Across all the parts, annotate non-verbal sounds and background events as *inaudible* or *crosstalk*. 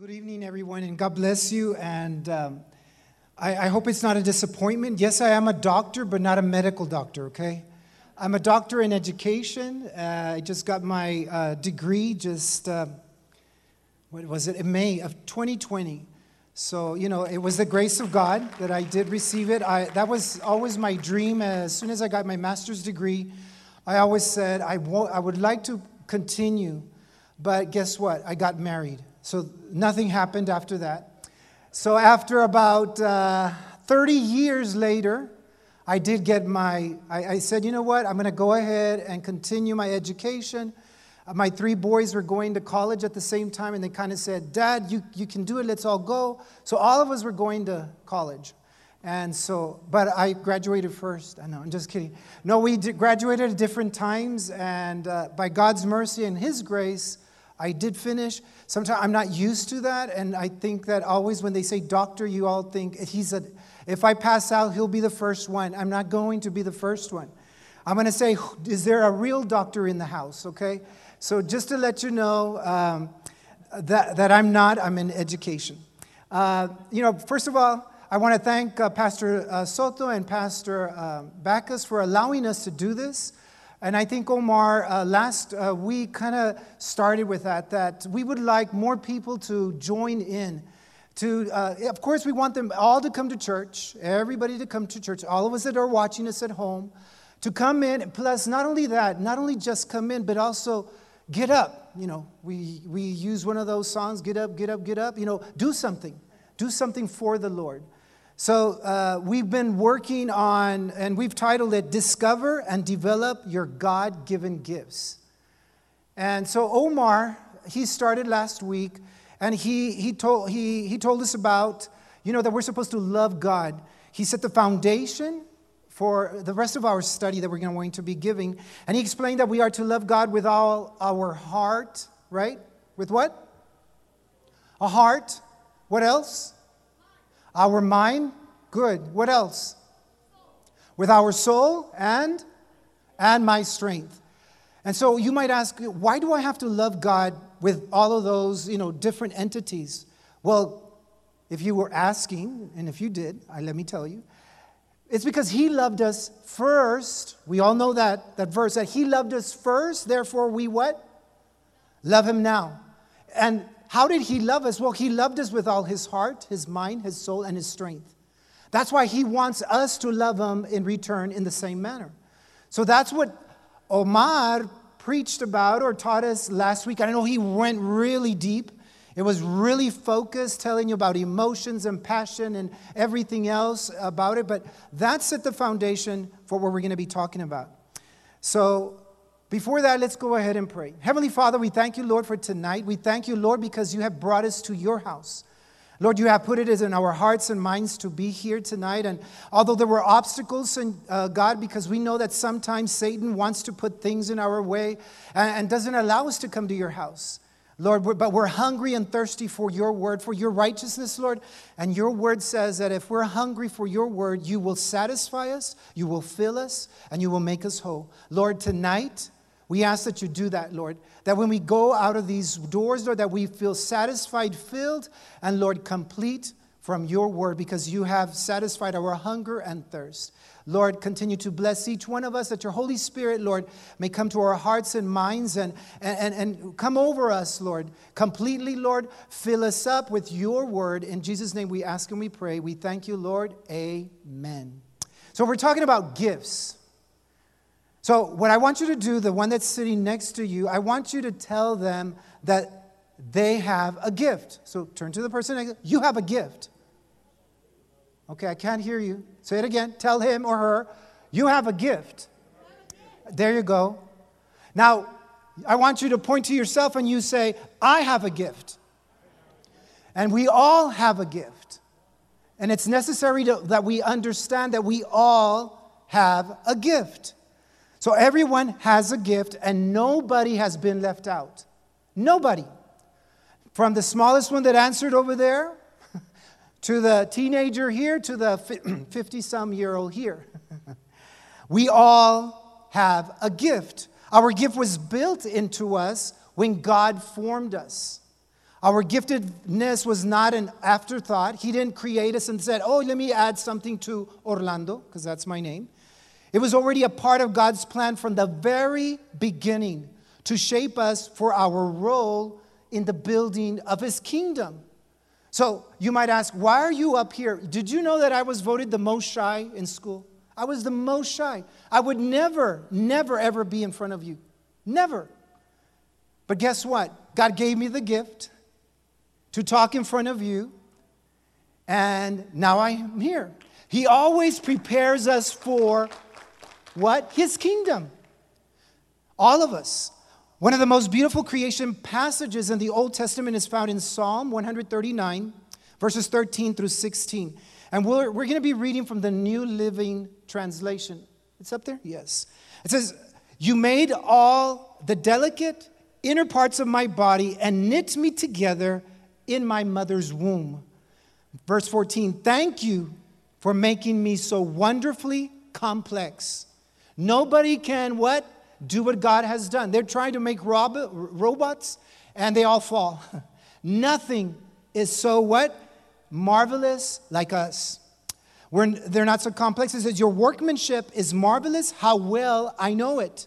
Good evening, everyone, and God bless you. And um, I, I hope it's not a disappointment. Yes, I am a doctor, but not a medical doctor, okay? I'm a doctor in education. Uh, I just got my uh, degree just, uh, what was it, in May of 2020. So, you know, it was the grace of God that I did receive it. I, that was always my dream. As soon as I got my master's degree, I always said I, won't, I would like to continue, but guess what? I got married. So nothing happened after that. So after about uh, 30 years later, I did get my, I, I said, you know what, I'm going to go ahead and continue my education. Uh, my three boys were going to college at the same time, and they kind of said, Dad, you, you can do it, let's all go. So all of us were going to college. And so, but I graduated first. I know, I'm just kidding. No, we graduated at different times, and uh, by God's mercy and His grace, I did finish. Sometimes I'm not used to that, and I think that always when they say doctor, you all think he's a. If I pass out, he'll be the first one. I'm not going to be the first one. I'm going to say, is there a real doctor in the house? Okay, so just to let you know um, that that I'm not. I'm in education. Uh, you know, first of all, I want to thank uh, Pastor uh, Soto and Pastor uh, Backus for allowing us to do this. And I think Omar uh, last uh, week kind of started with that, that we would like more people to join in. To, uh, of course, we want them all to come to church, everybody to come to church, all of us that are watching us at home, to come in. Plus, not only that, not only just come in, but also get up. You know, we, we use one of those songs, get up, get up, get up. You know, do something. Do something for the Lord. So, uh, we've been working on, and we've titled it Discover and Develop Your God Given Gifts. And so, Omar, he started last week, and he, he, told, he, he told us about, you know, that we're supposed to love God. He set the foundation for the rest of our study that we're going to be giving. And he explained that we are to love God with all our heart, right? With what? A heart. What else? Our mind, good. What else? With our soul and and my strength. And so you might ask, why do I have to love God with all of those, you know, different entities? Well, if you were asking, and if you did, I, let me tell you, it's because he loved us first. We all know that, that verse, that he loved us first, therefore we what? Love him now. And how did he love us? Well, he loved us with all his heart, his mind, his soul, and his strength. That's why he wants us to love him in return in the same manner. So that's what Omar preached about or taught us last week. I know he went really deep. It was really focused, telling you about emotions and passion and everything else about it. But that's at the foundation for what we're going to be talking about. So before that, let's go ahead and pray. Heavenly Father, we thank you, Lord, for tonight. We thank you, Lord, because you have brought us to your house. Lord, you have put it in our hearts and minds to be here tonight. And although there were obstacles, and uh, God, because we know that sometimes Satan wants to put things in our way and, and doesn't allow us to come to your house. Lord, but we're hungry and thirsty for your word, for your righteousness, Lord. And your word says that if we're hungry for your word, you will satisfy us, you will fill us, and you will make us whole. Lord, tonight, we ask that you do that, Lord. That when we go out of these doors, Lord, that we feel satisfied, filled, and Lord, complete from your word because you have satisfied our hunger and thirst. Lord, continue to bless each one of us that your Holy Spirit, Lord, may come to our hearts and minds and, and, and come over us, Lord, completely, Lord. Fill us up with your word. In Jesus' name we ask and we pray. We thank you, Lord. Amen. So we're talking about gifts. So, what I want you to do, the one that's sitting next to you, I want you to tell them that they have a gift. So, turn to the person next you have a gift. Okay, I can't hear you. Say it again. Tell him or her, you have a gift. There you go. Now, I want you to point to yourself and you say, I have a gift. And we all have a gift. And it's necessary to, that we understand that we all have a gift. So everyone has a gift, and nobody has been left out. Nobody. From the smallest one that answered over there, *laughs* to the teenager here, to the *clears throat* 50 some year old here. *laughs* we all have a gift. Our gift was built into us when God formed us. Our giftedness was not an afterthought. He didn't create us and said, Oh, let me add something to Orlando, because that's my name. It was already a part of God's plan from the very beginning to shape us for our role in the building of His kingdom. So you might ask, why are you up here? Did you know that I was voted the most shy in school? I was the most shy. I would never, never, ever be in front of you. Never. But guess what? God gave me the gift to talk in front of you, and now I'm here. He always prepares us for what? His kingdom. All of us. One of the most beautiful creation passages in the Old Testament is found in Psalm 139, verses 13 through 16. And we're, we're going to be reading from the New Living Translation. It's up there? Yes. It says, You made all the delicate inner parts of my body and knit me together in my mother's womb. Verse 14, thank you for making me so wonderfully complex. Nobody can what? Do what God has done. They're trying to make rob- robots and they all fall. *laughs* Nothing is so what? Marvelous like us. We're, they're not so complex. It says, Your workmanship is marvelous. How well I know it.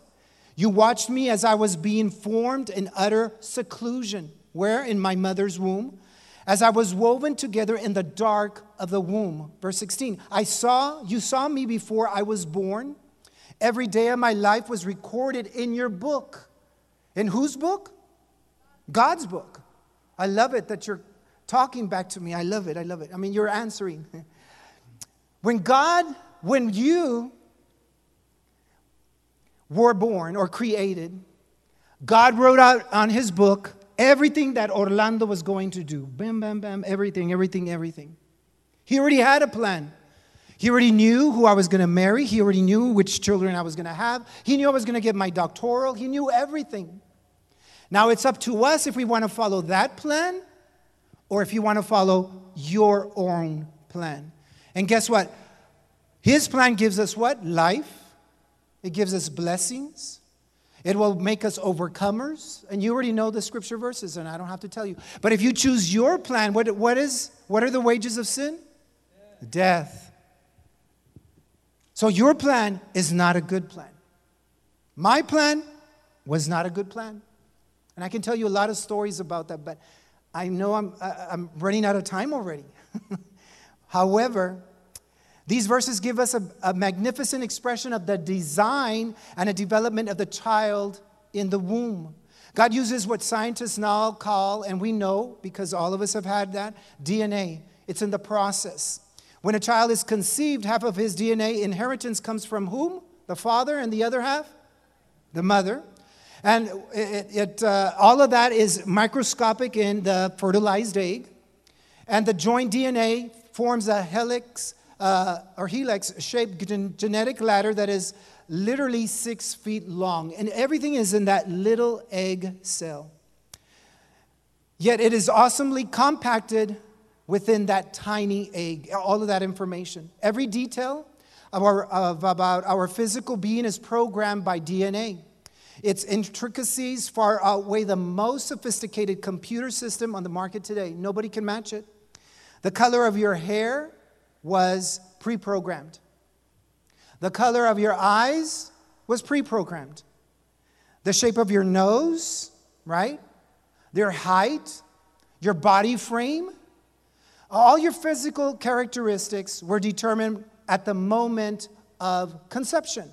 You watched me as I was being formed in utter seclusion. Where? In my mother's womb. As I was woven together in the dark of the womb. Verse 16. I saw, you saw me before I was born. Every day of my life was recorded in your book. In whose book? God's book. I love it that you're talking back to me. I love it. I love it. I mean, you're answering. *laughs* When God, when you were born or created, God wrote out on his book everything that Orlando was going to do. Bam, bam, bam, everything, everything, everything. He already had a plan. He already knew who I was going to marry. He already knew which children I was going to have. He knew I was going to get my doctoral. He knew everything. Now it's up to us if we want to follow that plan or if you want to follow your own plan. And guess what? His plan gives us what? Life. It gives us blessings. It will make us overcomers. And you already know the scripture verses, and I don't have to tell you. But if you choose your plan, what, what, is, what are the wages of sin? Death. Death. So your plan is not a good plan. My plan was not a good plan. And I can tell you a lot of stories about that, but I know I'm, I'm running out of time already. *laughs* However, these verses give us a, a, magnificent expression of the design and a development of the child in the womb. God uses what scientists now call, and we know because all of us have had that, DNA. It's in the process. When a child is conceived, half of his DNA inheritance comes from whom? The father, and the other half? The mother. And it, it uh, all of that is microscopic in the fertilized egg. And the joint DNA forms a helix uh, or helix shaped genetic ladder that is literally six feet long. And everything is in that little egg cell. Yet it is awesomely compacted within that tiny egg, all of that information. Every detail of, our, of about our physical being is programmed by DNA. Its intricacies far outweigh the most sophisticated computer system on the market today. Nobody can match it. The color of your hair was pre programmed. The color of your eyes was pre programmed. The shape of your nose, right? Your height, your body frame, all your physical characteristics were determined at the moment of conception.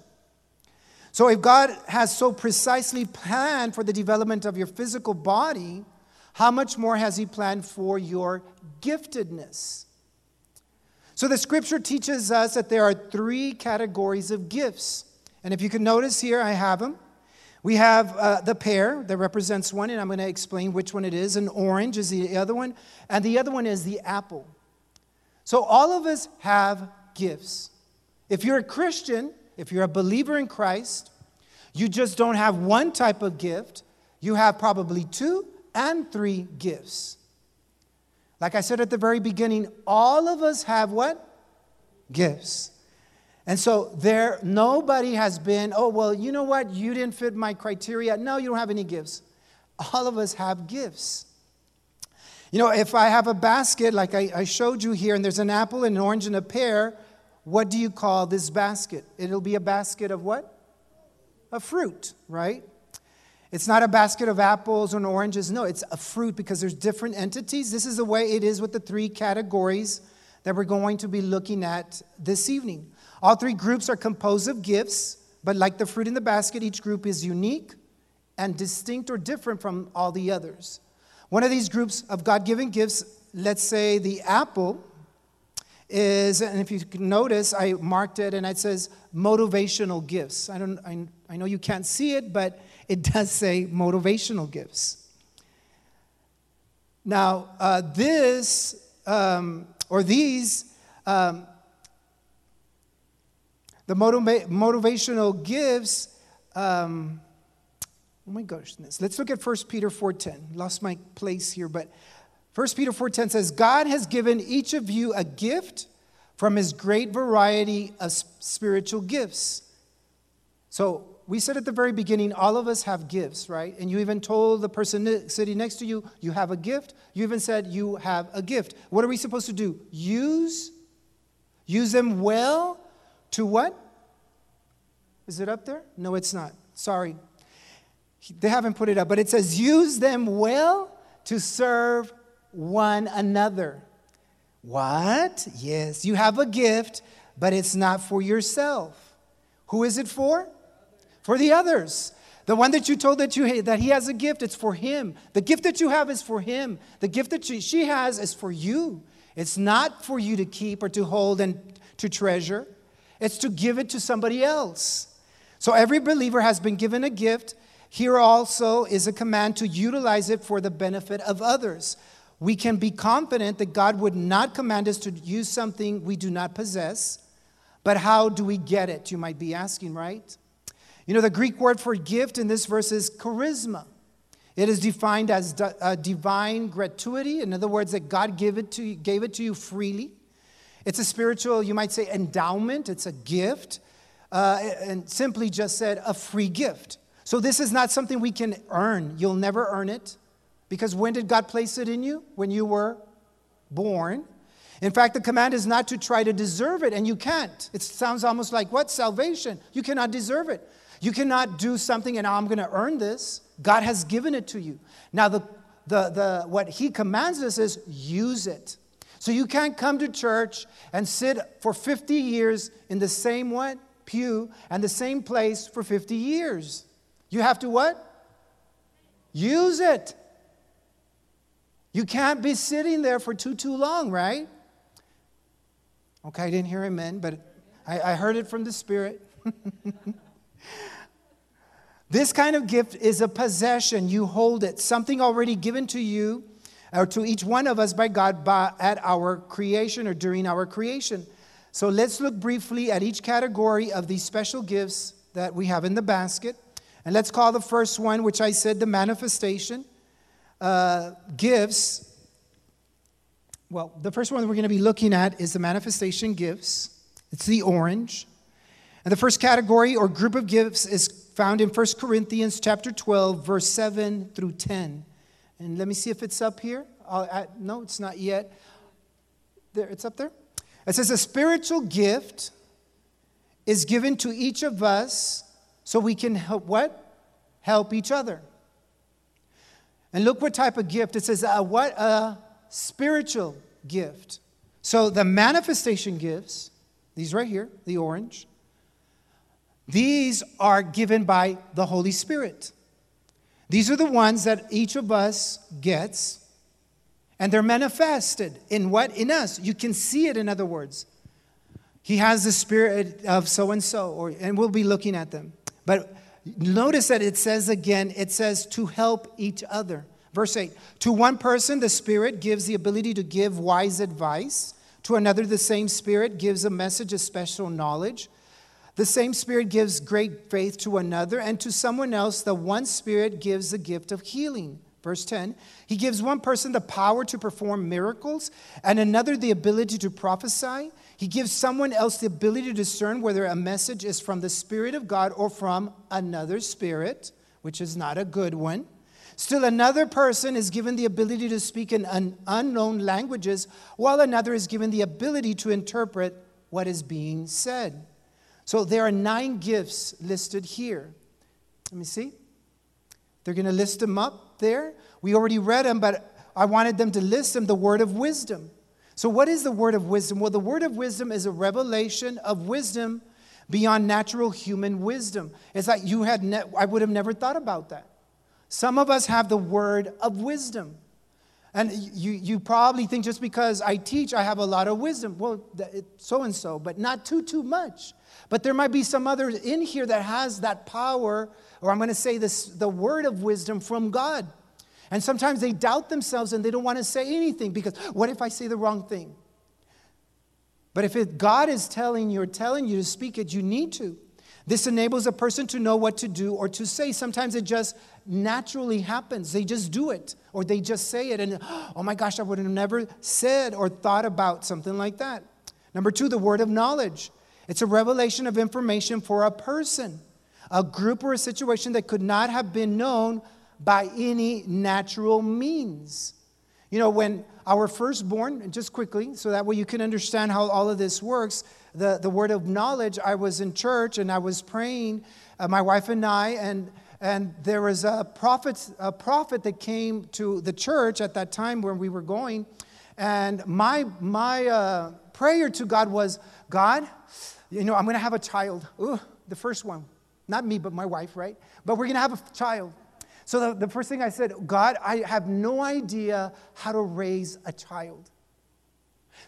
So, if God has so precisely planned for the development of your physical body, how much more has He planned for your giftedness? So the scripture teaches us that there are three categories of gifts. And if you can notice here, I have them. We have uh, the pear that represents one, and I'm going to explain which one it is. An orange is the other one, and the other one is the apple. So all of us have gifts. If you're a Christian, if you're a believer in Christ, you just don't have one type of gift, you have probably two and three gifts. Like I said at the very beginning, all of us have what? Gifts. And so there nobody has been, oh well, you know what? You didn't fit my criteria. No, you don't have any gifts. All of us have gifts. You know, if I have a basket like I, I showed you here, and there's an apple, an orange, and a pear, what do you call this basket? It'll be a basket of what? A fruit, right? It's not a basket of apples or oranges. No, it's a fruit because there's different entities. This is the way it is with the three categories that we're going to be looking at this evening. All three groups are composed of gifts, but like the fruit in the basket, each group is unique and distinct or different from all the others. One of these groups of God given gifts, let's say the apple, is, and if you notice, I marked it and it says motivational gifts. I, don't, I, I know you can't see it, but it *laughs* does say motivational gifts. Now, uh, this um, or these, um, the motiva- motivational gifts. Um, oh my gosh, let's look at 1 Peter 4.10. Lost my place here, but 1 Peter 4.10 says, God has given each of you a gift from his great variety of spiritual gifts. So we said at the very beginning, all of us have gifts, right? And you even told the person sitting next to you, you have a gift. You even said you have a gift. What are we supposed to do? Use, use them well to what? Is it up there? No, it's not. Sorry. They haven't put it up, but it says, use them well to serve one another. What? Yes, you have a gift, but it's not for yourself. Who is it for? for the others. The one that you told that, you, that he has a gift, it's for him. The gift that you have is for him. The gift that she, she has is for you. It's not for you to keep or to hold and to treasure, it's to give it to somebody else. So every believer has been given a gift. Here also is a command to utilize it for the benefit of others. We can be confident that God would not command us to use something we do not possess. But how do we get it? You might be asking, right? You know, the Greek word for gift in this verse is charisma. It is defined as a uh, divine gratuity. In other words, that God gave it to you, gave it to you freely. It's a spiritual, you might say, endowment. It's a gift. Uh, and simply just said, a free gift. So this is not something we can earn. You'll never earn it. Because when did God place it in you? When you were born. In fact, the command is not to try to deserve it, and you can't. It sounds almost like what? Salvation. You cannot deserve it. You cannot do something and I'm going to earn this. God has given it to you. Now, the, the, the, what He commands us is use it. So you can't come to church and sit for 50 years in the same what? Pew and the same place for 50 years. You have to what? Use it. You can't be sitting there for too, too long, right? Okay, I didn't hear amen, but I, I heard it from the Spirit. *laughs* This kind of gift is a possession. You hold it, something already given to you or to each one of us by God by, at our creation or during our creation. So let's look briefly at each category of these special gifts that we have in the basket. And let's call the first one, which I said the manifestation uh, gifts. Well, the first one we're going to be looking at is the manifestation gifts. It's the orange. And the first category or group of gifts is found in 1 Corinthians chapter 12, verse 7 through 10. And let me see if it's up here. Add, no, it's not yet. There, it's up there. It says, A spiritual gift is given to each of us so we can help what? Help each other. And look what type of gift. It says, a, what? A spiritual gift. So the manifestation gifts, these right here, the orange, these are given by the Holy Spirit. These are the ones that each of us gets, and they're manifested in what? In us. You can see it, in other words. He has the spirit of so and so, and we'll be looking at them. But notice that it says again, it says to help each other. Verse 8 To one person, the Spirit gives the ability to give wise advice. To another, the same Spirit gives a message of special knowledge. The same Spirit gives great faith to another, and to someone else, the one Spirit gives the gift of healing. Verse 10 He gives one person the power to perform miracles, and another the ability to prophesy. He gives someone else the ability to discern whether a message is from the Spirit of God or from another spirit, which is not a good one. Still, another person is given the ability to speak in un- unknown languages, while another is given the ability to interpret what is being said. So there are nine gifts listed here. Let me see. They're going to list them up there. We already read them, but I wanted them to list them the word of wisdom. So, what is the word of wisdom? Well, the word of wisdom is a revelation of wisdom beyond natural human wisdom. It's like you had, ne- I would have never thought about that. Some of us have the word of wisdom. And you, you probably think just because I teach, I have a lot of wisdom. Well, so and so, but not too, too much. But there might be some others in here that has that power, or I'm going to say this the word of wisdom from God. And sometimes they doubt themselves and they don't want to say anything because what if I say the wrong thing? But if it, God is telling you or telling you to speak it, you need to. This enables a person to know what to do or to say. Sometimes it just naturally happens. They just do it or they just say it. And *gasps* oh my gosh, I would have never said or thought about something like that. Number two, the word of knowledge. It's a revelation of information for a person, a group, or a situation that could not have been known by any natural means. You know, when our firstborn, just quickly, so that way you can understand how all of this works, the, the word of knowledge, I was in church and I was praying, uh, my wife and I, and, and there was a prophet, a prophet that came to the church at that time when we were going. And my, my uh, prayer to God was, God, you know, I'm going to have a child. Ooh, the first one. Not me, but my wife, right? But we're going to have a child. So the, the first thing I said, God, I have no idea how to raise a child.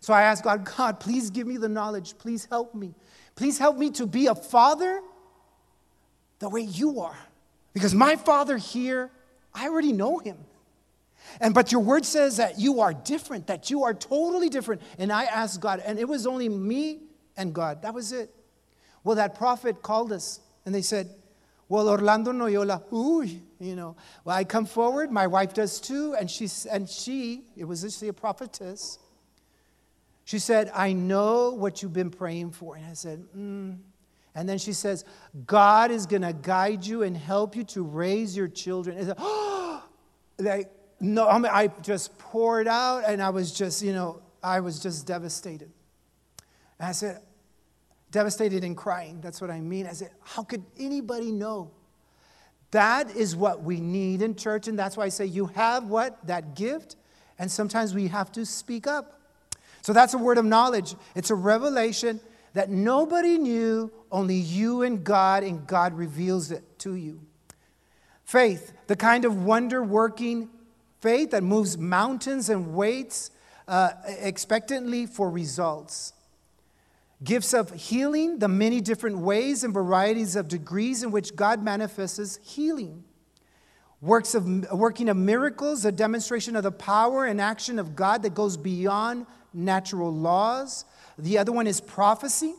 So I asked God, God, please give me the knowledge. Please help me. Please help me to be a father the way you are. Because my father here, I already know him. And but your word says that you are different, that you are totally different. And I asked God, and it was only me and God. That was it. Well, that prophet called us and they said, well, Orlando Noyola, ooh, you know. Well, I come forward, my wife does too, and she, and she it was actually a prophetess. She said, I know what you've been praying for. And I said, mm. And then she says, God is going to guide you and help you to raise your children. And I said, oh, *gasps* like, no, I, mean, I just poured out and I was just, you know, I was just devastated. And I said, devastated and crying. That's what I mean. I said, How could anybody know? That is what we need in church, and that's why I say you have what? That gift, and sometimes we have to speak up. So that's a word of knowledge. It's a revelation that nobody knew, only you and God, and God reveals it to you. Faith, the kind of wonder working faith that moves mountains and waits uh, expectantly for results. Gifts of healing, the many different ways and varieties of degrees in which God manifests healing. Works of, working of miracles, a demonstration of the power and action of God that goes beyond natural laws. The other one is prophecy,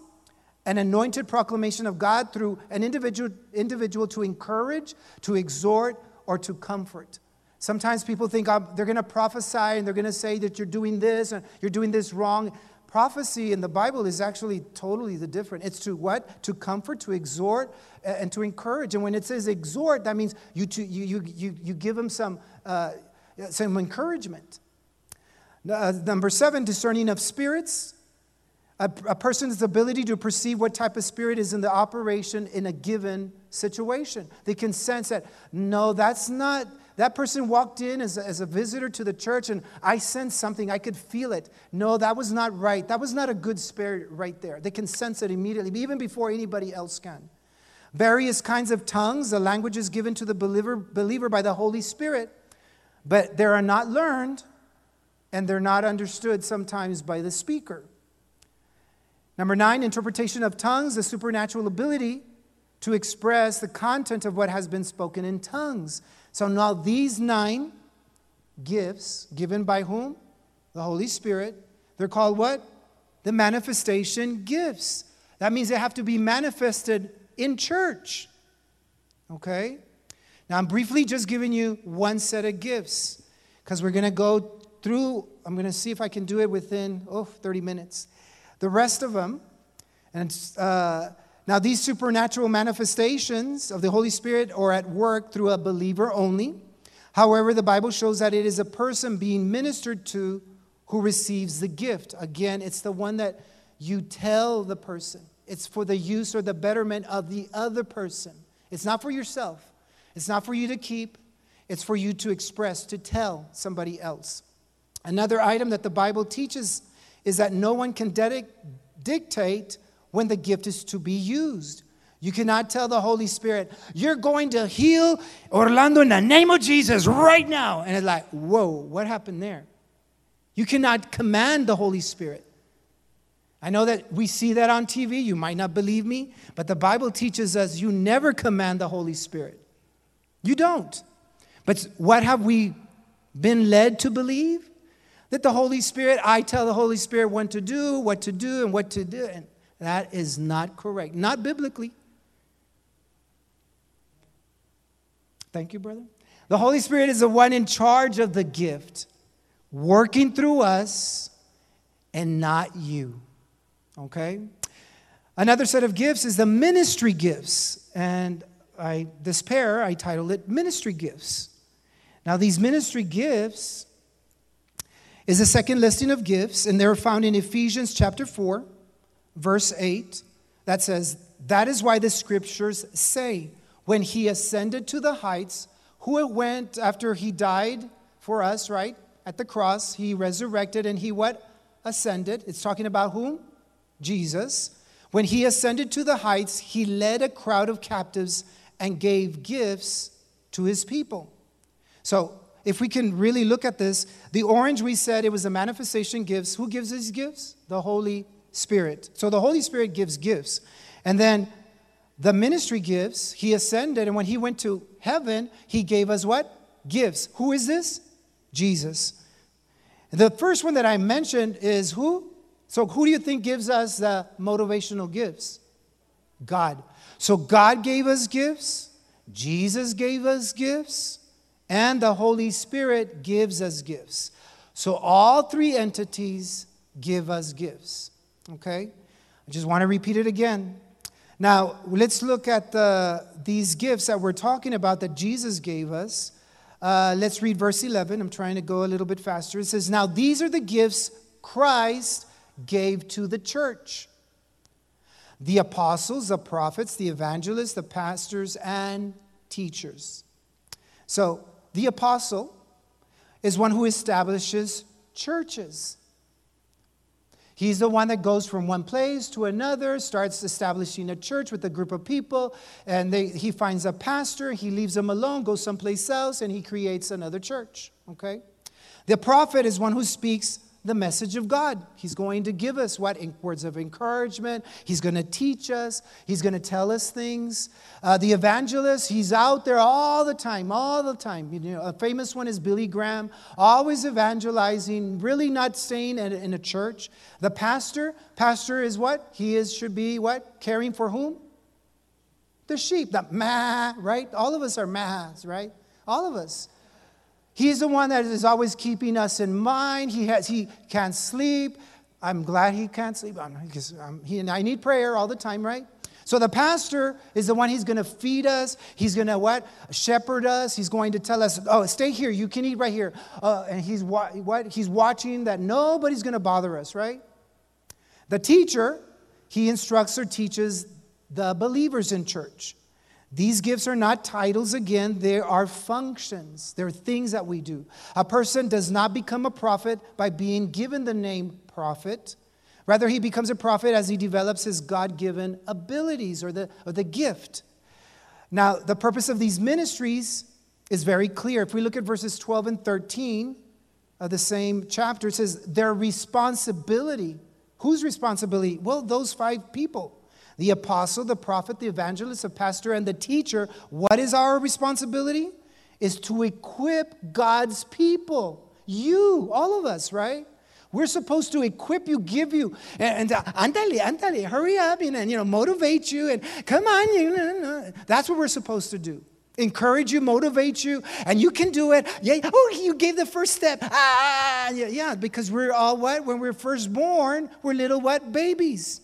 an anointed proclamation of God through an individual, individual to encourage, to exhort, or to comfort. Sometimes people think oh, they're going to prophesy and they're going to say that you're doing this and you're doing this wrong. Prophecy in the Bible is actually totally the different. It's to what? To comfort, to exhort, and to encourage. And when it says exhort, that means you, to, you, you, you, you give them some, uh, some encouragement. Uh, number seven, discerning of spirits. A, a person's ability to perceive what type of spirit is in the operation in a given situation. They can sense that, no, that's not that person walked in as a, as a visitor to the church and I sensed something. I could feel it. No, that was not right. That was not a good spirit right there. They can sense it immediately, even before anybody else can. Various kinds of tongues, the languages given to the believer, believer by the Holy Spirit, but they are not learned and they're not understood sometimes by the speaker. Number nine, interpretation of tongues, the supernatural ability to express the content of what has been spoken in tongues. So now these nine gifts given by whom? The Holy Spirit. They're called what? The manifestation gifts. That means they have to be manifested in church. Okay? Now I'm briefly just giving you one set of gifts because we're going to go through, I'm going to see if I can do it within, oh, 30 minutes. The rest of them, and uh, now, these supernatural manifestations of the Holy Spirit are at work through a believer only. However, the Bible shows that it is a person being ministered to who receives the gift. Again, it's the one that you tell the person. It's for the use or the betterment of the other person. It's not for yourself. It's not for you to keep. It's for you to express, to tell somebody else. Another item that the Bible teaches is that no one can dictate when the gift is to be used. You cannot tell the Holy Spirit, you're going to heal Orlando in the name of Jesus right now. And it's like, whoa, what happened there? You cannot command the Holy Spirit. I know that we see that on TV. You might not believe me, but the Bible teaches us you never command the Holy Spirit. You don't. But what have we been led to believe? That the Holy Spirit, I tell the Holy Spirit what to do, what to do, and what to do. And that is not correct, not biblically. Thank you, brother. The Holy Spirit is the one in charge of the gift, working through us and not you. Okay? Another set of gifts is the ministry gifts. And I, this pair, I titled it Ministry Gifts. Now, these ministry gifts is the second listing of gifts, and they're found in Ephesians chapter 4, verse 8, that says, That is why the scriptures say, when he ascended to the heights, who it went after he died for us, right? At the cross, he resurrected and he what? Ascended. It's talking about whom? Jesus, when he ascended to the heights, he led a crowd of captives and gave gifts to his people. So, if we can really look at this, the orange we said it was a manifestation gifts. Who gives these gifts? The Holy Spirit. So the Holy Spirit gives gifts. And then the ministry gifts, he ascended, and when he went to heaven, he gave us what? Gifts. Who is this? Jesus. The first one that I mentioned is who? So, who do you think gives us the motivational gifts? God. So, God gave us gifts, Jesus gave us gifts, and the Holy Spirit gives us gifts. So, all three entities give us gifts. Okay? I just want to repeat it again. Now, let's look at the, these gifts that we're talking about that Jesus gave us. Uh, let's read verse 11. I'm trying to go a little bit faster. It says, Now these are the gifts Christ gave to the church the apostles, the prophets, the evangelists, the pastors, and teachers. So, the apostle is one who establishes churches. He's the one that goes from one place to another, starts establishing a church with a group of people, and they, he finds a pastor, he leaves them alone, goes someplace else, and he creates another church. Okay? The prophet is one who speaks the message of God. He's going to give us what? Words of encouragement. He's going to teach us. He's going to tell us things. Uh, the evangelist, he's out there all the time, all the time. You know, a famous one is Billy Graham, always evangelizing, really not staying in, in a church. The pastor, pastor is what? He is should be what? Caring for whom? The sheep. The ma, right? All of us are mahs, right? All of us. He's the one that is always keeping us in mind. He, has, he can't sleep. I'm glad he can't sleep because he and I need prayer all the time, right? So the pastor is the one he's going to feed us. He's going to what? Shepherd us. He's going to tell us, oh, stay here. You can eat right here. Uh, and he's wa- what? He's watching that nobody's going to bother us, right? The teacher, he instructs or teaches the believers in church. These gifts are not titles again, they are functions. They're things that we do. A person does not become a prophet by being given the name prophet. Rather, he becomes a prophet as he develops his God given abilities or the, or the gift. Now, the purpose of these ministries is very clear. If we look at verses 12 and 13 of the same chapter, it says their responsibility. Whose responsibility? Well, those five people the apostle, the prophet, the evangelist, the pastor, and the teacher, what is our responsibility? Is to equip God's people. You, all of us, right? We're supposed to equip you, give you, and, and uh, andale, andale, hurry up, and, and you know, motivate you, and come on, you know, that's what we're supposed to do. Encourage you, motivate you, and you can do it. Yeah, oh, you gave the first step. Ah, yeah, yeah, because we're all what? When we're first born, we're little what? Babies.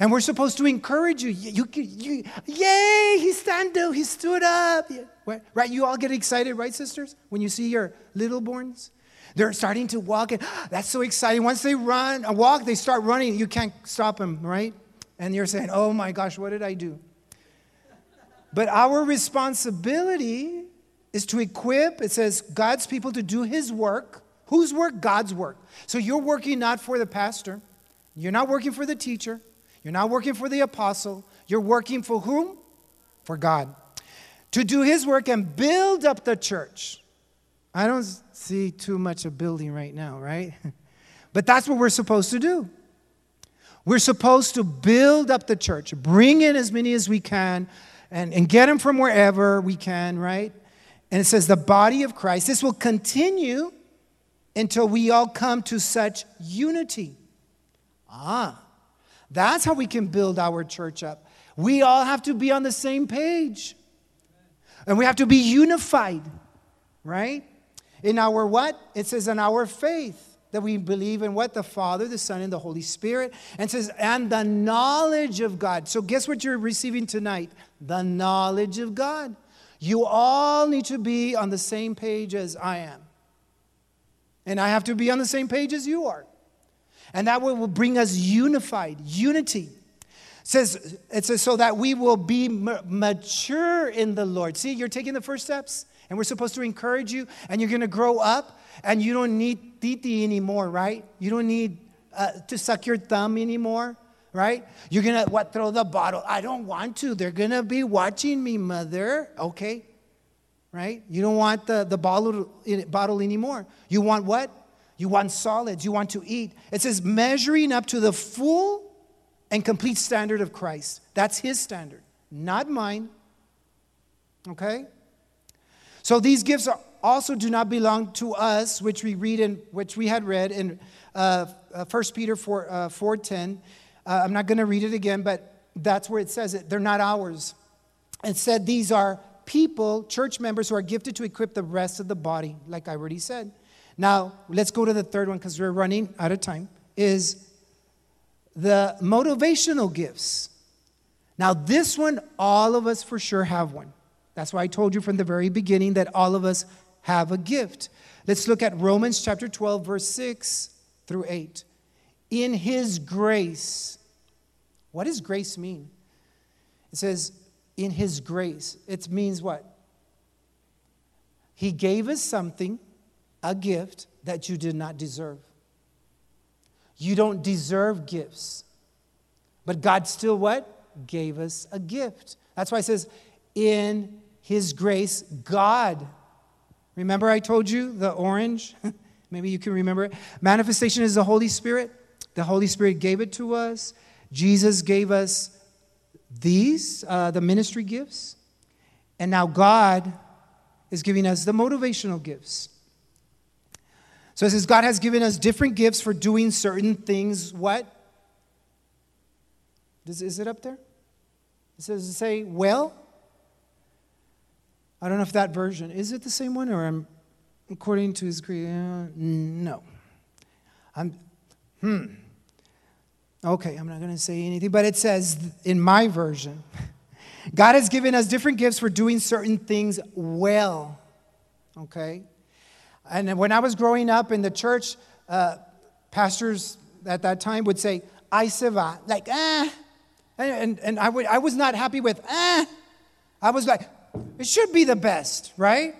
And we're supposed to encourage you. You, you, you yay, he stand up, he stood up. Right? You all get excited, right, sisters, when you see your little borns? They're starting to walk, and *gasps* that's so exciting. Once they run, a walk, they start running. You can't stop them, right? And you're saying, oh my gosh, what did I do? But our responsibility is to equip, it says, God's people to do his work. Whose work? God's work. So you're working not for the pastor, you're not working for the teacher, you're not working for the apostle, you're working for whom? For God. To do his work and build up the church. I don't see too much of building right now, right? *laughs* But that's what we're supposed to do. We're supposed to build up the church, bring in as many as we can, and, and get them from wherever we can, right? And it says, the body of Christ. This will continue until we all come to such unity. Ah, that's how we can build our church up. We all have to be on the same page. And we have to be unified, right? In our what? It says in our faith that we believe in what? The Father, the Son, and the Holy Spirit. And says, and the knowledge of God. So guess what you're receiving tonight? The knowledge of God. You all need to be on the same page as I am. And I have to be on the same page as you are. And that will bring us unified, unity says it says so that we will be mature in the Lord. See, you're taking the first steps, and we're supposed to encourage you, and you're going to grow up, and you don't need titi anymore, right? You don't need uh, to suck your thumb anymore, right? You're going to what? Throw the bottle. I don't want to. They're going to be watching me, mother. Okay, right? You don't want the the bottle bottle anymore. You want what? You want solids. You want to eat. It says measuring up to the full and complete standard of Christ. That's his standard, not mine. Okay? So these gifts also do not belong to us, which we read in which we had read in uh, 1 uh, Peter 4, uh, 4.10. Uh, I'm not going to read it again, but that's where it says it. They're not ours. It said these are people, church members, who are gifted to equip the rest of the body, like I already said. Now, let's go to the third one because we're running out of time. Is the motivational gifts. Now, this one, all of us for sure have one. That's why I told you from the very beginning that all of us have a gift. Let's look at Romans chapter 12, verse 6 through 8. In his grace, what does grace mean? It says, in his grace. It means what? He gave us something, a gift that you did not deserve. You don't deserve gifts. But God still what? Gave us a gift. That's why it says, in his grace, God. Remember, I told you the orange? *laughs* Maybe you can remember it. Manifestation is the Holy Spirit. The Holy Spirit gave it to us. Jesus gave us these, uh, the ministry gifts. And now God is giving us the motivational gifts. So it says God has given us different gifts for doing certain things. What? Does, is it up there? It says, say, well? I don't know if that version, is it the same one or I'm according to his creed? Uh, no. I'm, hmm. Okay, I'm not going to say anything, but it says in my version, *laughs* God has given us different gifts for doing certain things well. Okay? And when I was growing up in the church, uh, pastors at that time would say, "I se like, ah. And, and I, would, I was not happy with, ah. I was like, it should be the best, right?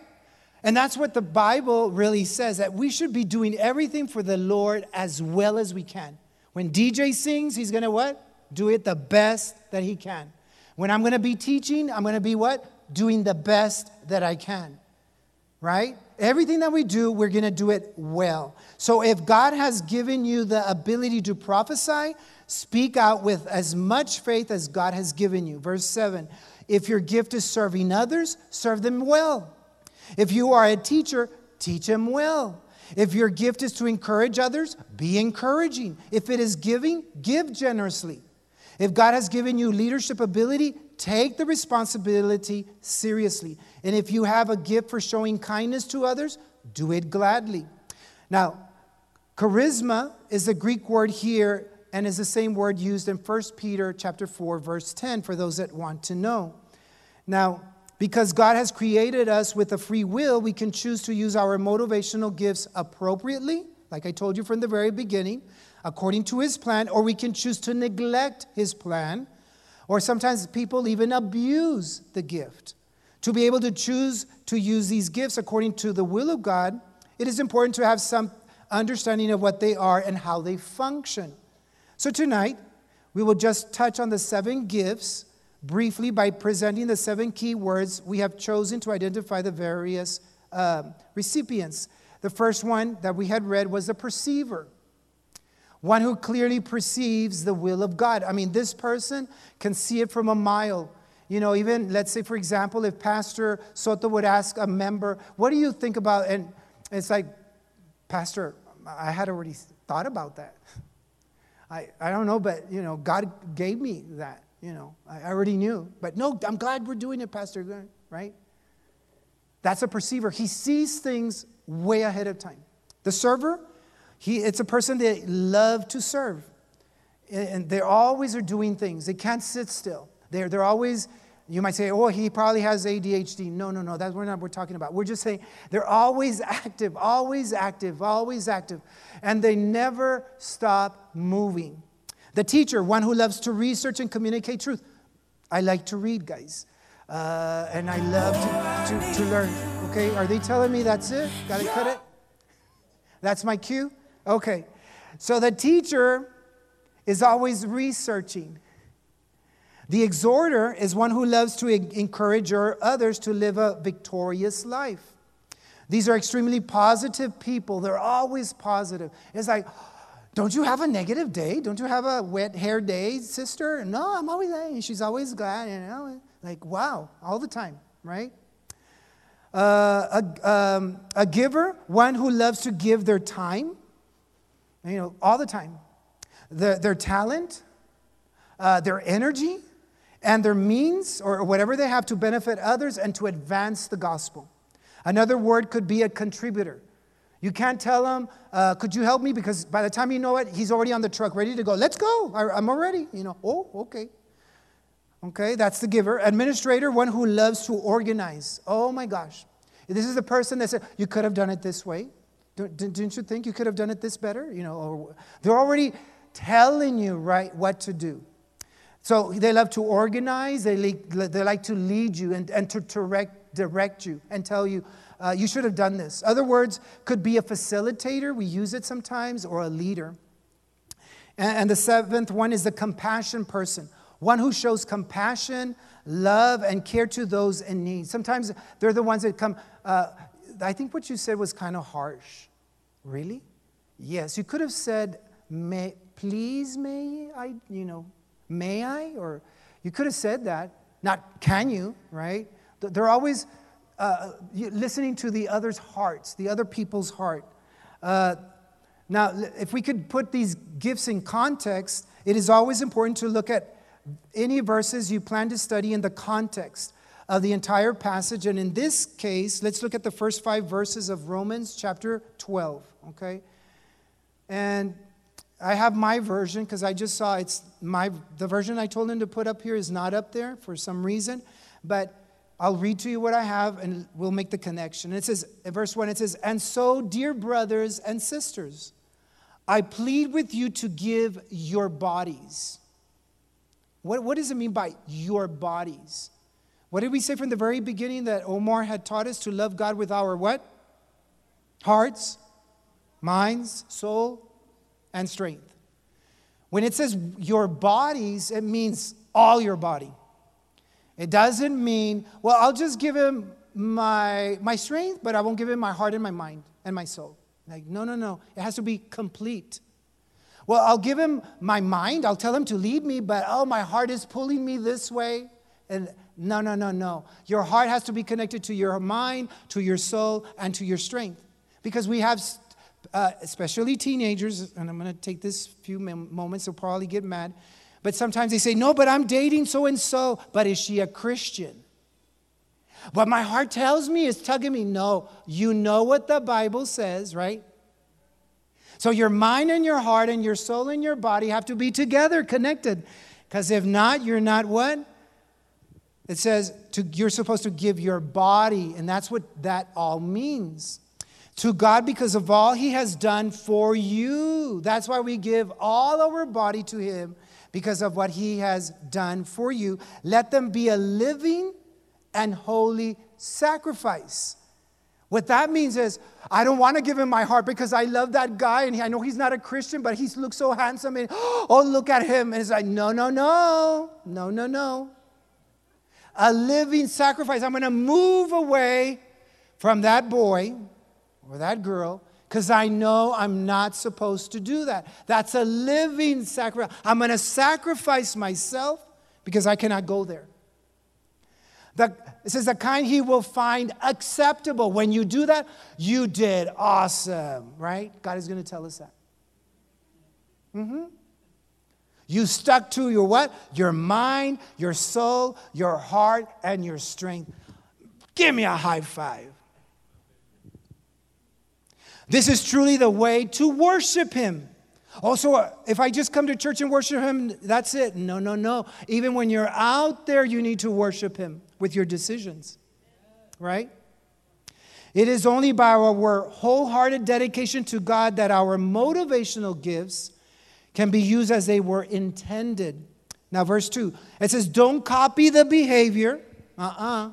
And that's what the Bible really says that we should be doing everything for the Lord as well as we can. When DJ sings, he's going to what? Do it the best that he can. When I'm going to be teaching, I'm going to be what? Doing the best that I can. Right? everything that we do, we're going to do it well. So if God has given you the ability to prophesy, speak out with as much faith as God has given you. Verse 7 If your gift is serving others, serve them well. If you are a teacher, teach them well. If your gift is to encourage others, be encouraging. If it is giving, give generously. If God has given you leadership ability, take the responsibility seriously. And if you have a gift for showing kindness to others, do it gladly. Now, charisma is the Greek word here, and is the same word used in 1 Peter chapter 4 verse 10 for those that want to know. Now, because God has created us with a free will, we can choose to use our motivational gifts appropriately, like I told you from the very beginning, according to his plan, or we can choose to neglect his plan, or sometimes people even abuse the gift. To be able to choose to use these gifts according to the will of God, it is important to have some understanding of what they are and how they function. So tonight, we will just touch on the seven gifts briefly by presenting the seven key words we have chosen to identify the various uh, recipients. The first one that we had read was the perceiver, one who clearly perceives the will of God. I mean, this person can see it from a mile. You know, even let's say, for example, if Pastor Soto would ask a member, What do you think about? And it's like, Pastor, I had already thought about that. I, I don't know, but, you know, God gave me that, you know. I already knew. But no, I'm glad we're doing it, Pastor, right? That's a perceiver. He sees things way ahead of time. The server, he, it's a person that love to serve. And they always are doing things. They can't sit still. They're, they're always you might say, oh, he probably has ADHD. No, no, no, that's we're not we're talking about. We're just saying they're always active, always active, always active. And they never stop moving. The teacher, one who loves to research and communicate truth. I like to read, guys. Uh, and I love to, to, to learn. Okay, are they telling me that's it? Gotta cut it? That's my cue? Okay. So the teacher is always researching. The exhorter is one who loves to encourage others to live a victorious life. These are extremely positive people. They're always positive. It's like, don't you have a negative day? Don't you have a wet hair day, sister? No, I'm always there. She's always glad, you know. Like, wow, all the time, right? Uh, a, um, a giver, one who loves to give their time, you know, all the time. Their, their talent, uh, their energy, and their means or whatever they have to benefit others and to advance the gospel. Another word could be a contributor. You can't tell him, uh, could you help me? Because by the time you know it, he's already on the truck, ready to go. Let's go. I, am already. You know, oh, okay. Okay, that's the giver. Administrator, one who loves to organize. Oh my gosh. This is the person that said, you could have done it this way. Didn't you think you could have done it this better? You know, or they're already telling you right what to do. So they love to organize, they, they like to lead you and, and to direct, direct you and tell you, uh, you should have done this. Other words could be a facilitator, we use it sometimes, or a leader. And, and the seventh one is the compassion person, one who shows compassion, love, and care to those in need. Sometimes they're the ones that come. Uh, I think what you said was kind of harsh. Really? Yes, you could have said, may, please, may I, you know, May I? Or you could have said that. Not can you, right? They're always uh, listening to the other's hearts, the other people's heart. Uh, now, if we could put these gifts in context, it is always important to look at any verses you plan to study in the context of the entire passage. And in this case, let's look at the first five verses of Romans chapter 12, okay? And I have my version because I just saw it's my the version I told him to put up here is not up there for some reason, but I'll read to you what I have and we'll make the connection. it says verse 1 it says, "And so, dear brothers and sisters, I plead with you to give your bodies." What, what does it mean by your bodies? What did we say from the very beginning that Omar had taught us to love God with our what? Hearts, minds, soul, and strength. When it says your bodies, it means all your body. It doesn't mean, well, I'll just give him my, my strength, but I won't give him my heart and my mind and my soul. Like, no, no, no. It has to be complete. Well, I'll give him my mind, I'll tell him to lead me, but oh, my heart is pulling me this way. And no, no, no, no. Your heart has to be connected to your mind, to your soul, and to your strength. Because we have uh, especially teenagers, and I'm going to take this few moments, they'll probably get mad. But sometimes they say, No, but I'm dating so and so. But is she a Christian? What my heart tells me is tugging me. No, you know what the Bible says, right? So your mind and your heart and your soul and your body have to be together, connected. Because if not, you're not what? It says to, you're supposed to give your body, and that's what that all means. To God because of all He has done for you. That's why we give all our body to Him because of what He has done for you. Let them be a living and holy sacrifice. What that means is, I don't want to give him my heart because I love that guy and I know he's not a Christian, but he looks so handsome and, *gasps* oh, look at him. And it's like, no, no, no, no, no, no. A living sacrifice. I'm going to move away from that boy or that girl because I know I'm not supposed to do that. That's a living sacrifice. I'm going to sacrifice myself because I cannot go there. The, it says, the kind he will find acceptable. When you do that, you did awesome, right? God is going to tell us that. Mm-hmm. You stuck to your what? Your mind, your soul, your heart, and your strength. Give me a high five. This is truly the way to worship him. Also, uh, if I just come to church and worship him, that's it. No, no, no. Even when you're out there, you need to worship him with your decisions, right? It is only by our wholehearted dedication to God that our motivational gifts can be used as they were intended. Now, verse 2, it says, Don't copy the behavior uh uh-uh, uh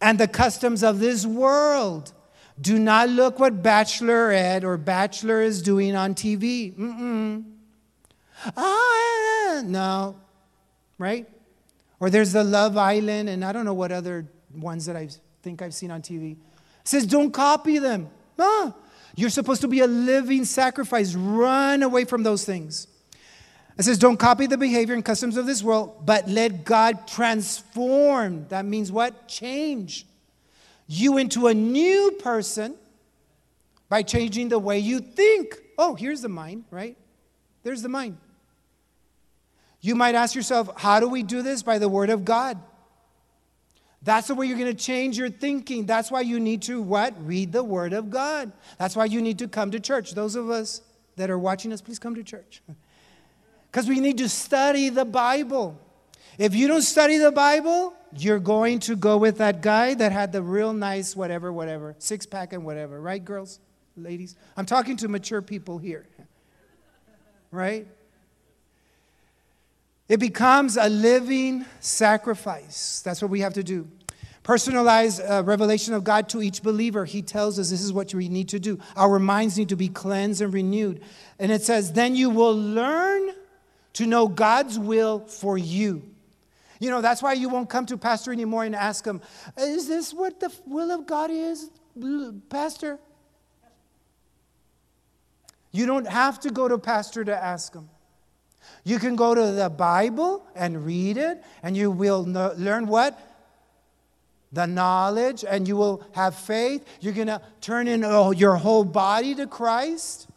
and the customs of this world. Do not look what Bachelorette or Bachelor is doing on TV. Mm-mm. Ah, no, right? Or there's the Love Island, and I don't know what other ones that I think I've seen on TV. It says, don't copy them. Ah, you're supposed to be a living sacrifice. Run away from those things. It says, don't copy the behavior and customs of this world, but let God transform. That means what? Change you into a new person by changing the way you think. Oh, here's the mind, right? There's the mind. You might ask yourself, how do we do this? By the Word of God. That's the way you're going to change your thinking. That's why you need to what? Read the Word of God. That's why you need to come to church. Those of us that are watching us, please come to church. *laughs* Because we need to study the Bible. If you don't study the Bible, you're going to go with that guy that had the real nice whatever, whatever, six pack and whatever, right, girls, ladies? I'm talking to mature people here, *laughs* right? It becomes a living sacrifice. That's what we have to do. Personalized uh, revelation of God to each believer. He tells us this is what we need to do. Our minds need to be cleansed and renewed. And it says, then you will learn to know God's will for you. You know, that's why you won't come to pastor anymore and ask him, Is this what the will of God is, pastor? You don't have to go to pastor to ask him. You can go to the Bible and read it, and you will learn what? The knowledge, and you will have faith. You're going to turn in your whole body to Christ.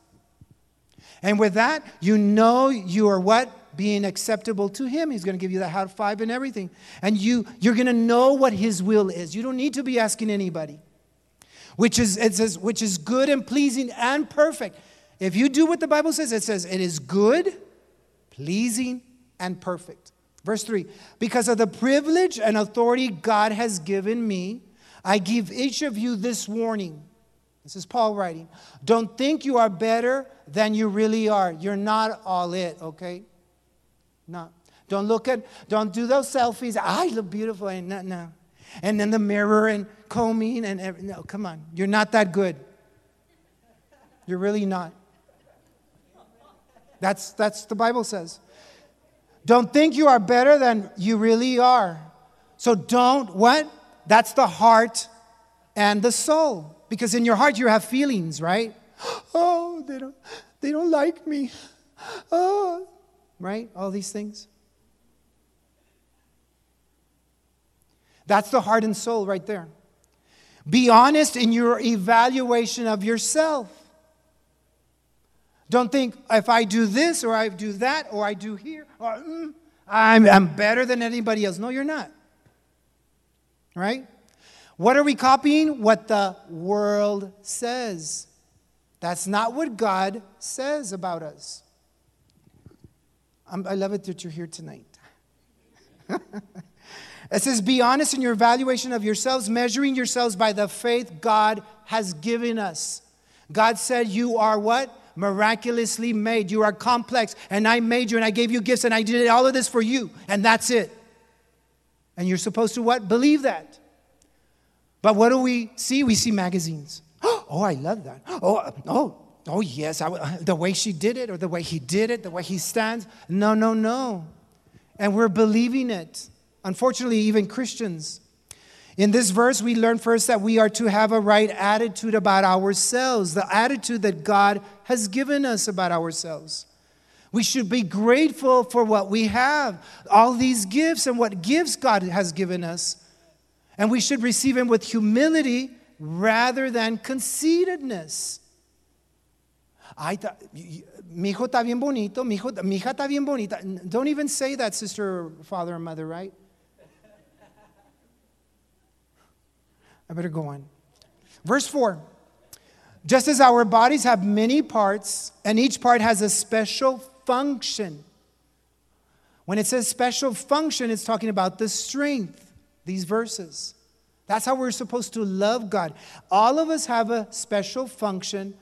And with that, you know you are what? Being acceptable to Him. He's going to give you the high five and everything. And you, you're going to know what His will is. You don't need to be asking anybody. Which is, it says, which is good and pleasing and perfect. If you do what the Bible says, it says it is good pleasing, and perfect. Verse 3 Because of the privilege and authority God has given me, I give each of you this warning. This is Paul writing. Don't think you are better than you really are. You're not all it, okay? No. Don't look at, don't do those selfies. I look beautiful. And no, no. And then the mirror and combing and every, no, come on. You're not that good. You're really not. That's, that's the Bible says. Don't think you are better than you really are. So don't, what? That's the heart and the soul. Because in your heart you have feelings, right? *gasps* Oh, they don't, they don't like me. *gasps* Oh, right? All these things. That's the heart and soul right there. Be honest in your evaluation of yourself. Don't think if I do this or I do that or I do here, or, mm, I'm, I'm better than anybody else. No, you're not. Right? What are we copying? What the world says. That's not what God says about us. I'm, i love it that you're here tonight. *laughs* it says, Be honest in your evaluation of yourselves, measuring yourselves by the faith God has given us. God said, You are what? Miraculously made. You are complex, and I made you, and I gave you gifts, and I did all of this for you, and that's it. And you're supposed to what? Believe that. But what do we see? We see magazines. *gasps* Oh, I love that. Oh, uh, oh, oh yes, I, uh, the way she did it, or the way he did it, the way he stands. No, no, no. And we're believing it. Unfortunately, even Christians. In this verse, we learn first that we are to have a right attitude about ourselves, the attitude that God has given us about ourselves. We should be grateful for what we have, all these gifts and what gifts God has given us. And we should receive Him with humility rather than conceitedness. Ay, mi hijo está bien bonito, mi, hijo, mi hija está bien bonita. Don't even say that, sister, father, and mother, right? I better go on. Verse 4 Just as our bodies have many parts, and each part has a special function. When it says special function, it's talking about the strength, these verses. That's how we're supposed to love God. All of us have a special function.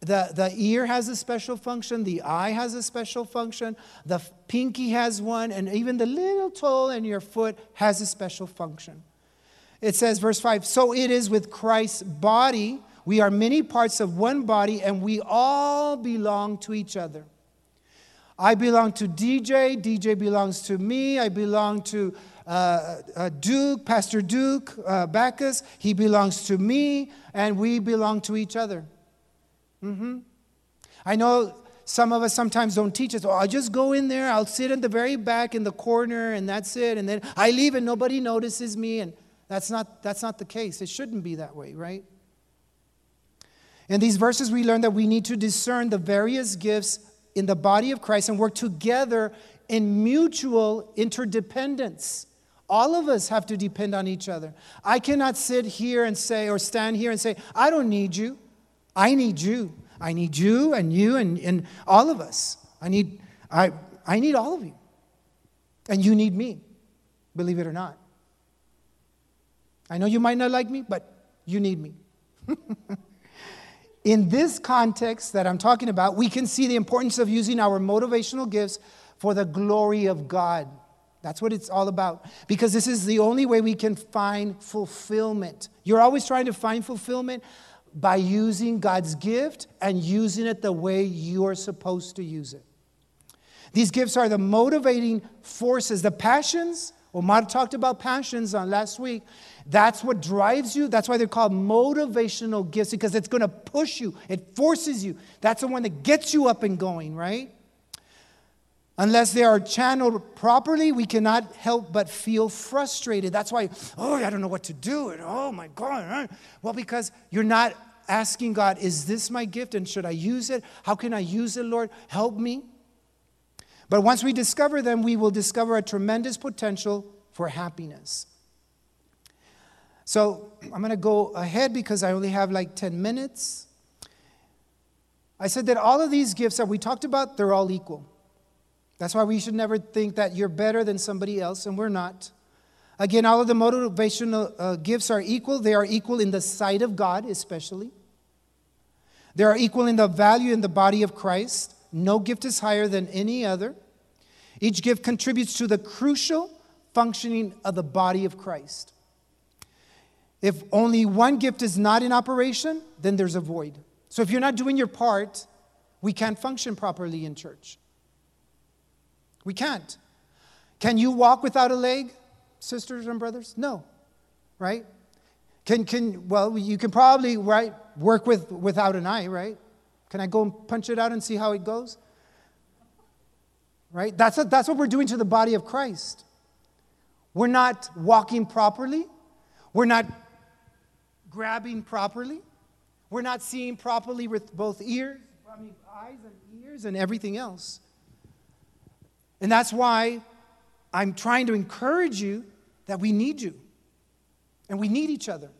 The, the ear has a special function, the eye has a special function, the pinky has one, and even the little toe in your foot has a special function. It says, verse 5 So it is with Christ's body. We are many parts of one body, and we all belong to each other. I belong to DJ, DJ belongs to me, I belong to uh, uh, Duke, Pastor Duke uh, Bacchus, he belongs to me, and we belong to each other. Mm-hmm. I know some of us sometimes don't teach us, oh, I'll just go in there, I'll sit in the very back in the corner, and that's it. And then I leave and nobody notices me. And that's not, that's not the case. It shouldn't be that way, right? In these verses, we learn that we need to discern the various gifts in the body of Christ and work together in mutual interdependence. All of us have to depend on each other. I cannot sit here and say, or stand here and say, I don't need you. I need you. I need you and you and, and all of us. I need, I, I need all of you. And you need me, believe it or not. I know you might not like me, but you need me. *laughs* In this context that I'm talking about, we can see the importance of using our motivational gifts for the glory of God. That's what it's all about. Because this is the only way we can find fulfillment. You're always trying to find fulfillment by using God's gift and using it the way you're supposed to use it. These gifts are the motivating forces, the passions. Omar talked about passions on last week. That's what drives you. That's why they're called motivational gifts because it's going to push you, it forces you. That's the one that gets you up and going, right? Unless they are channeled properly, we cannot help but feel frustrated. That's why, oh, I don't know what to do. And oh my God. Well, because you're not asking God, is this my gift and should I use it? How can I use it, Lord? Help me. But once we discover them, we will discover a tremendous potential for happiness. So I'm going to go ahead because I only have like 10 minutes. I said that all of these gifts that we talked about, they're all equal. That's why we should never think that you're better than somebody else, and we're not. Again, all of the motivational uh, gifts are equal. They are equal in the sight of God, especially. They are equal in the value in the body of Christ. No gift is higher than any other. Each gift contributes to the crucial functioning of the body of Christ. If only one gift is not in operation, then there's a void. So if you're not doing your part, we can't function properly in church. We can't. Can you walk without a leg, sisters and brothers? No, right? Can, can, well, you can probably, right, work with, without an eye, right? Can I go and punch it out and see how it goes? Right? That's, a, that's what we're doing to the body of Christ. We're not walking properly. We're not grabbing properly. We're not seeing properly with both ears, I mean, eyes and ears and everything else. And that's why I'm trying to encourage you that we need you and we need each other.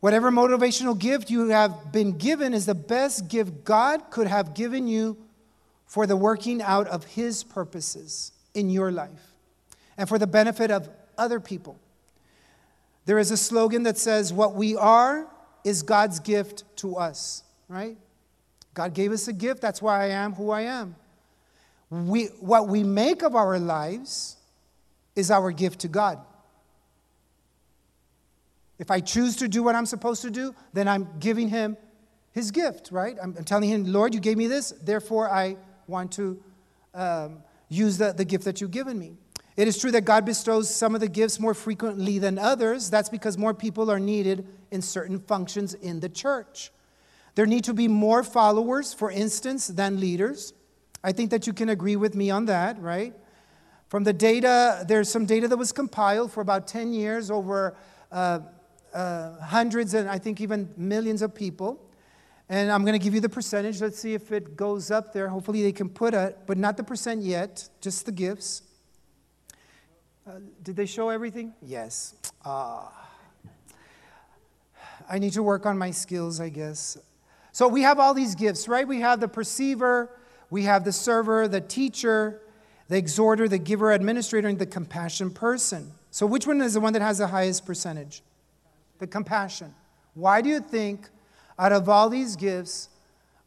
Whatever motivational gift you have been given is the best gift God could have given you for the working out of His purposes in your life and for the benefit of other people. There is a slogan that says, What we are is God's gift to us, right? God gave us a gift. That's why I am who I am. We, what we make of our lives is our gift to God. If I choose to do what I'm supposed to do, then I'm giving him his gift, right? I'm, I'm telling him, Lord, you gave me this, therefore I want to um, use the, the gift that you've given me. It is true that God bestows some of the gifts more frequently than others. That's because more people are needed in certain functions in the church. There need to be more followers, for instance, than leaders. I think that you can agree with me on that, right? From the data, there's some data that was compiled for about 10 years over uh, uh, hundreds and I think even millions of people. And I'm going to give you the percentage. Let's see if it goes up there. Hopefully, they can put it, but not the percent yet, just the gifts. Uh, did they show everything? Yes. Ah. I need to work on my skills, I guess. So we have all these gifts, right? We have the perceiver, we have the server, the teacher, the exhorter, the giver, administrator, and the compassion person. So which one is the one that has the highest percentage? The compassion. Why do you think, out of all these gifts,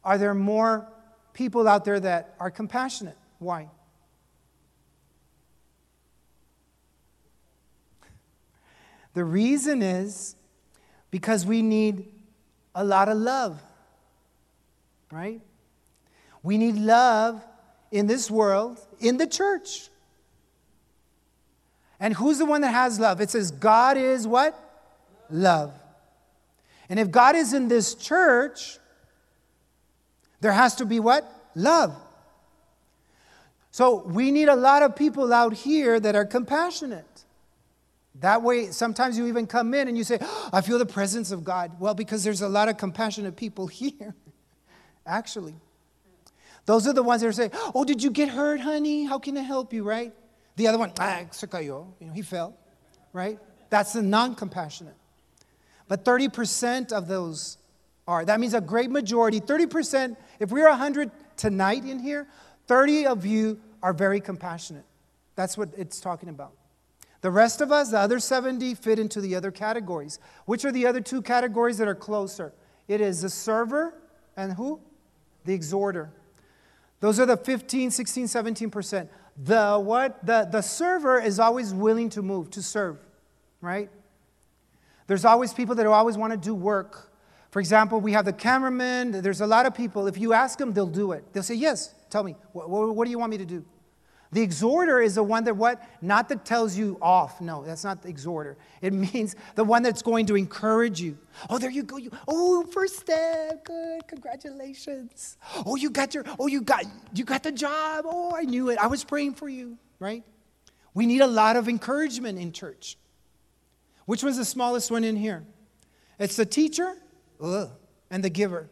are there more people out there that are compassionate? Why? The reason is because we need a lot of love, right? We need love in this world, in the church. And who's the one that has love? It says, God is what? Love. And if God is in this church, there has to be what? Love. So we need a lot of people out here that are compassionate. That way, sometimes you even come in and you say, oh, I feel the presence of God. Well, because there's a lot of compassionate people *laughs* here, actually. Those are the ones that are saying, Oh, did you get hurt, honey? How can I help you, right? The other one, ah, se cayó. You know, he fell, right? That's the non compassionate. But 30% of those are. That means a great majority, 30%, if we're 100 tonight in here, 30 of you are very compassionate. That's what it's talking about. The rest of us, the other 70, fit into the other categories. Which are the other two categories that are closer? It is the server and who? The exhorter. Those are the 15, 16, 17%. The what? The, the server is always willing to move, to serve, right? There's always people that always want to do work. For example, we have the cameraman. There's a lot of people. If you ask them, they'll do it. They'll say, Yes, tell me, what, what, what do you want me to do? The exhorter is the one that what? Not that tells you off. No, that's not the exhorter. It *laughs* means the one that's going to encourage you. Oh, there you go. You, oh, first step. Good. Congratulations. Oh, you got your, oh, you got, you got the job. Oh, I knew it. I was praying for you, right? We need a lot of encouragement in church. Which one's the smallest one in here? It's the teacher ugh, and the giver.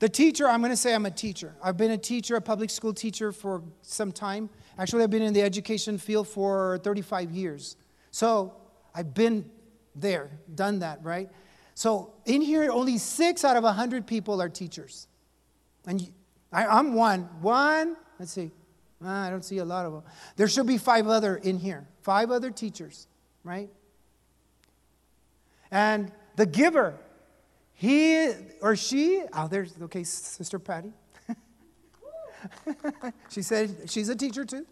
The teacher, I'm going to say I'm a teacher. I've been a teacher, a public school teacher for some time. Actually, I've been in the education field for 35 years. So I've been there, done that, right? So in here, only six out of 100 people are teachers. And I, am one. One, let's see. Ah, I don't see a lot of them. There should be five other in here, five other teachers, right? And the giver, he or she, oh, there's, okay, Sister Patty. *laughs* she said she's a teacher too.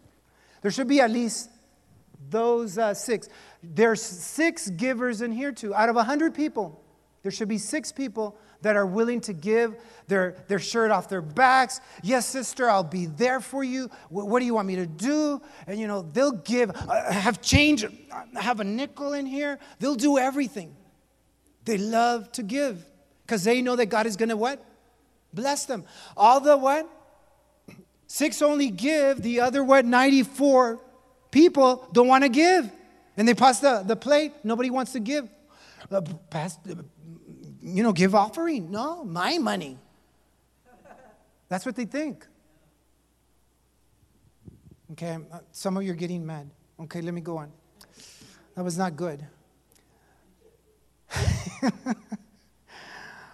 There should be at least those uh, six. There's six givers in here too. Out of 100 people, there should be six people that are willing to give their, their shirt off their backs. Yes, sister, I'll be there for you. What, what do you want me to do? And, you know, they'll give, uh, have change, have a nickel in here. They'll do everything. They love to give because they know that God is going to what? Bless them. All the what? Six only give, the other what? 94 people don't want to give. And they pass the, the plate, nobody wants to give. Uh, pass, you know, give offering. No, my money. That's what they think. Okay, uh, some of you are getting mad. Okay, let me go on. That was not good. *laughs*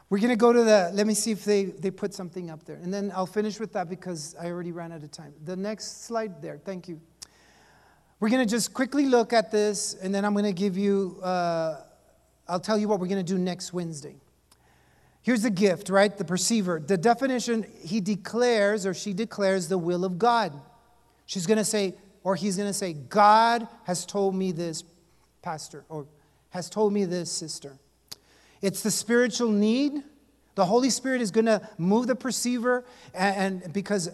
We're going to go to the, let me see if they, they put something up there. And then I'll finish with that because I already ran out of time. The next slide there, thank you. We're going to just quickly look at this, and then I'm going to give you, uh, I'll tell you what we're going to do next Wednesday. Here's the gift, right? The perceiver. The definition, he declares or she declares the will of God. She's going to say, or he's going to say, God has told me this, pastor, or has told me this, sister. It's the spiritual need. The Holy Spirit is going to move the perceiver, and, and because uh,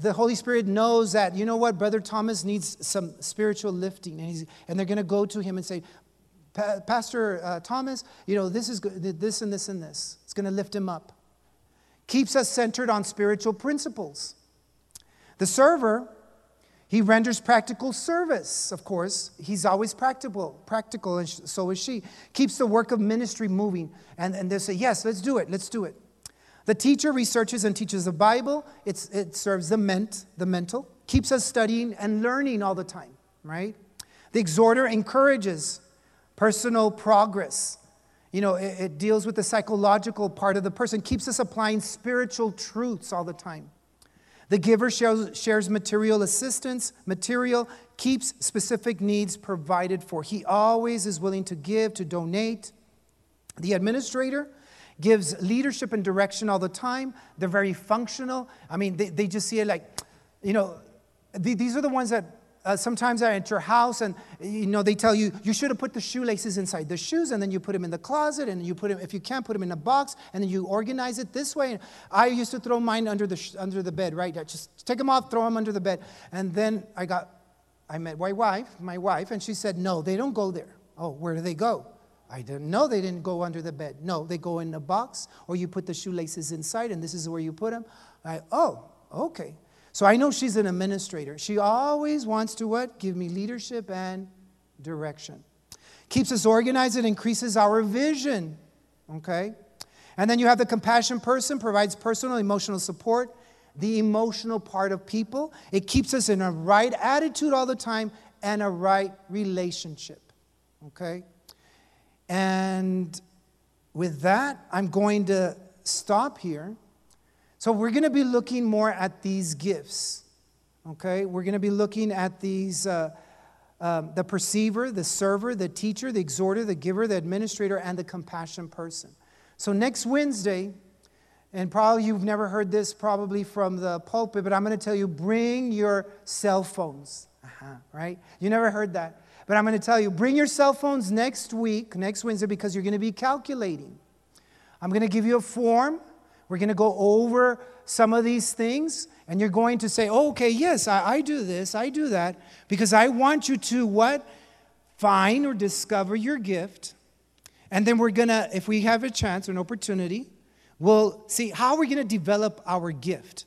the Holy Spirit knows that, you know what, Brother Thomas needs some spiritual lifting. And, he's, and they're going to go to him and say, Pastor uh, Thomas, you know, this is this and this and this. It's going to lift him up. Keeps us centered on spiritual principles. The server he renders practical service, of course. He's always practical, practical, and so is she. Keeps the work of ministry moving. And, and they say, Yes, let's do it, let's do it. The teacher researches and teaches the Bible. It's, it serves the ment, the mental, keeps us studying and learning all the time, right? The exhorter encourages personal progress. You know, it, it deals with the psychological part of the person, keeps us applying spiritual truths all the time. The giver shares, material assistance, material, keeps specific needs provided for. He always is willing to give, to donate. The administrator gives leadership and direction all the time. They're very functional. I mean, they, they just see it like, you know, these are the ones that uh, sometimes I enter your house and you know they tell you you should have put the shoelaces inside the shoes and then you put them in the closet and you put them if you can't put them in a box and then you organize it this way. I used to throw mine under the sh- under the bed, right? Just take them off, throw them under the bed, and then I got I met my wife, my wife, and she said, "No, they don't go there. Oh, where do they go?" I didn't know they didn't go under the bed. No, they go in a box, or you put the shoelaces inside, and this is where you put them. I, oh, okay. So I know she's an administrator. She always wants to what? Give me leadership and direction. Keeps us organized and increases our vision. Okay? And then you have the compassion person, provides personal emotional support, the emotional part of people. It keeps us in a right attitude all the time and a right relationship. Okay? And with that, I'm going to stop here. So we're going to be looking more at these gifts. Okay? We're going to be looking at these uh, um, the perceiver, the server, the teacher, the exhorter, the giver, the administrator, and the compassion person. So next Wednesday, and probably you've never heard this probably from the pulpit, but I'm going to tell you bring your cell phones. Uh-huh, right? You never heard that. But I'm going to tell you bring your cell phones next week, next Wednesday, because you're going to be calculating. I'm going to give you a form. We're going to go over some of these things, and you're going to say, oh, okay, yes, I, I do this, I do that, because I want you to what? Find or discover your gift. And then we're going to, if we have a chance or an opportunity, we'll see how we're going to develop our gift.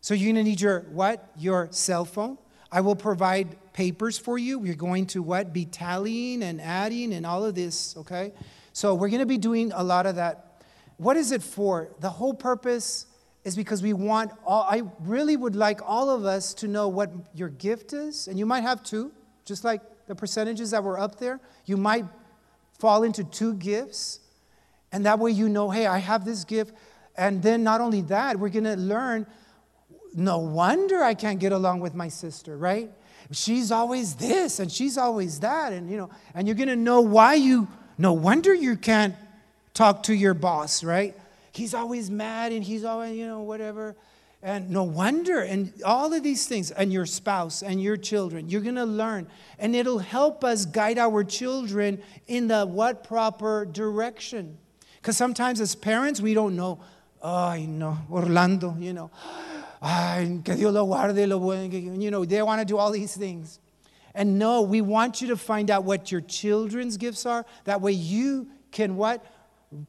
So you're going to need your what? Your cell phone. I will provide papers for you. We're going to what? Be tallying and adding and all of this, okay? So we're going to be doing a lot of that what is it for? The whole purpose is because we want all, I really would like all of us to know what your gift is, and you might have two, just like the percentages that were up there. You might fall into two gifts, and that way you know, hey, I have this gift. And then not only that, we're going to learn no wonder I can't get along with my sister, right? She's always this and she's always that and you know, and you're going to know why you no wonder you can't talk to your boss, right? He's always mad and he's always, you know, whatever. And no wonder, and all of these things, and your spouse and your children, you're gonna learn. And it'll help us guide our children in the what proper direction. Because sometimes as parents, we don't know, oh, no, Orlando, you know, ay, que Dios lo guarde, lo bueno, you know, they wanna do all these things. And no, we want you to find out what your children's gifts are. That way you can what?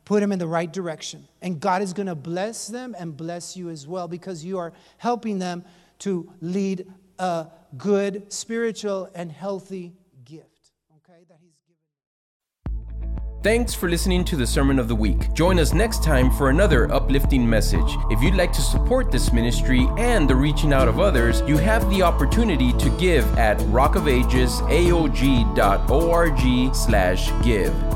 Put them in the right direction. And God is going to bless them and bless you as well because you are helping them to lead a good, spiritual, and healthy gift. Okay, that He's given. Thanks for listening to the Sermon of the Week. Join us next time for another uplifting message. If you'd like to support this ministry and the reaching out of others, you have the opportunity to give at rockofagesaog.org slash give.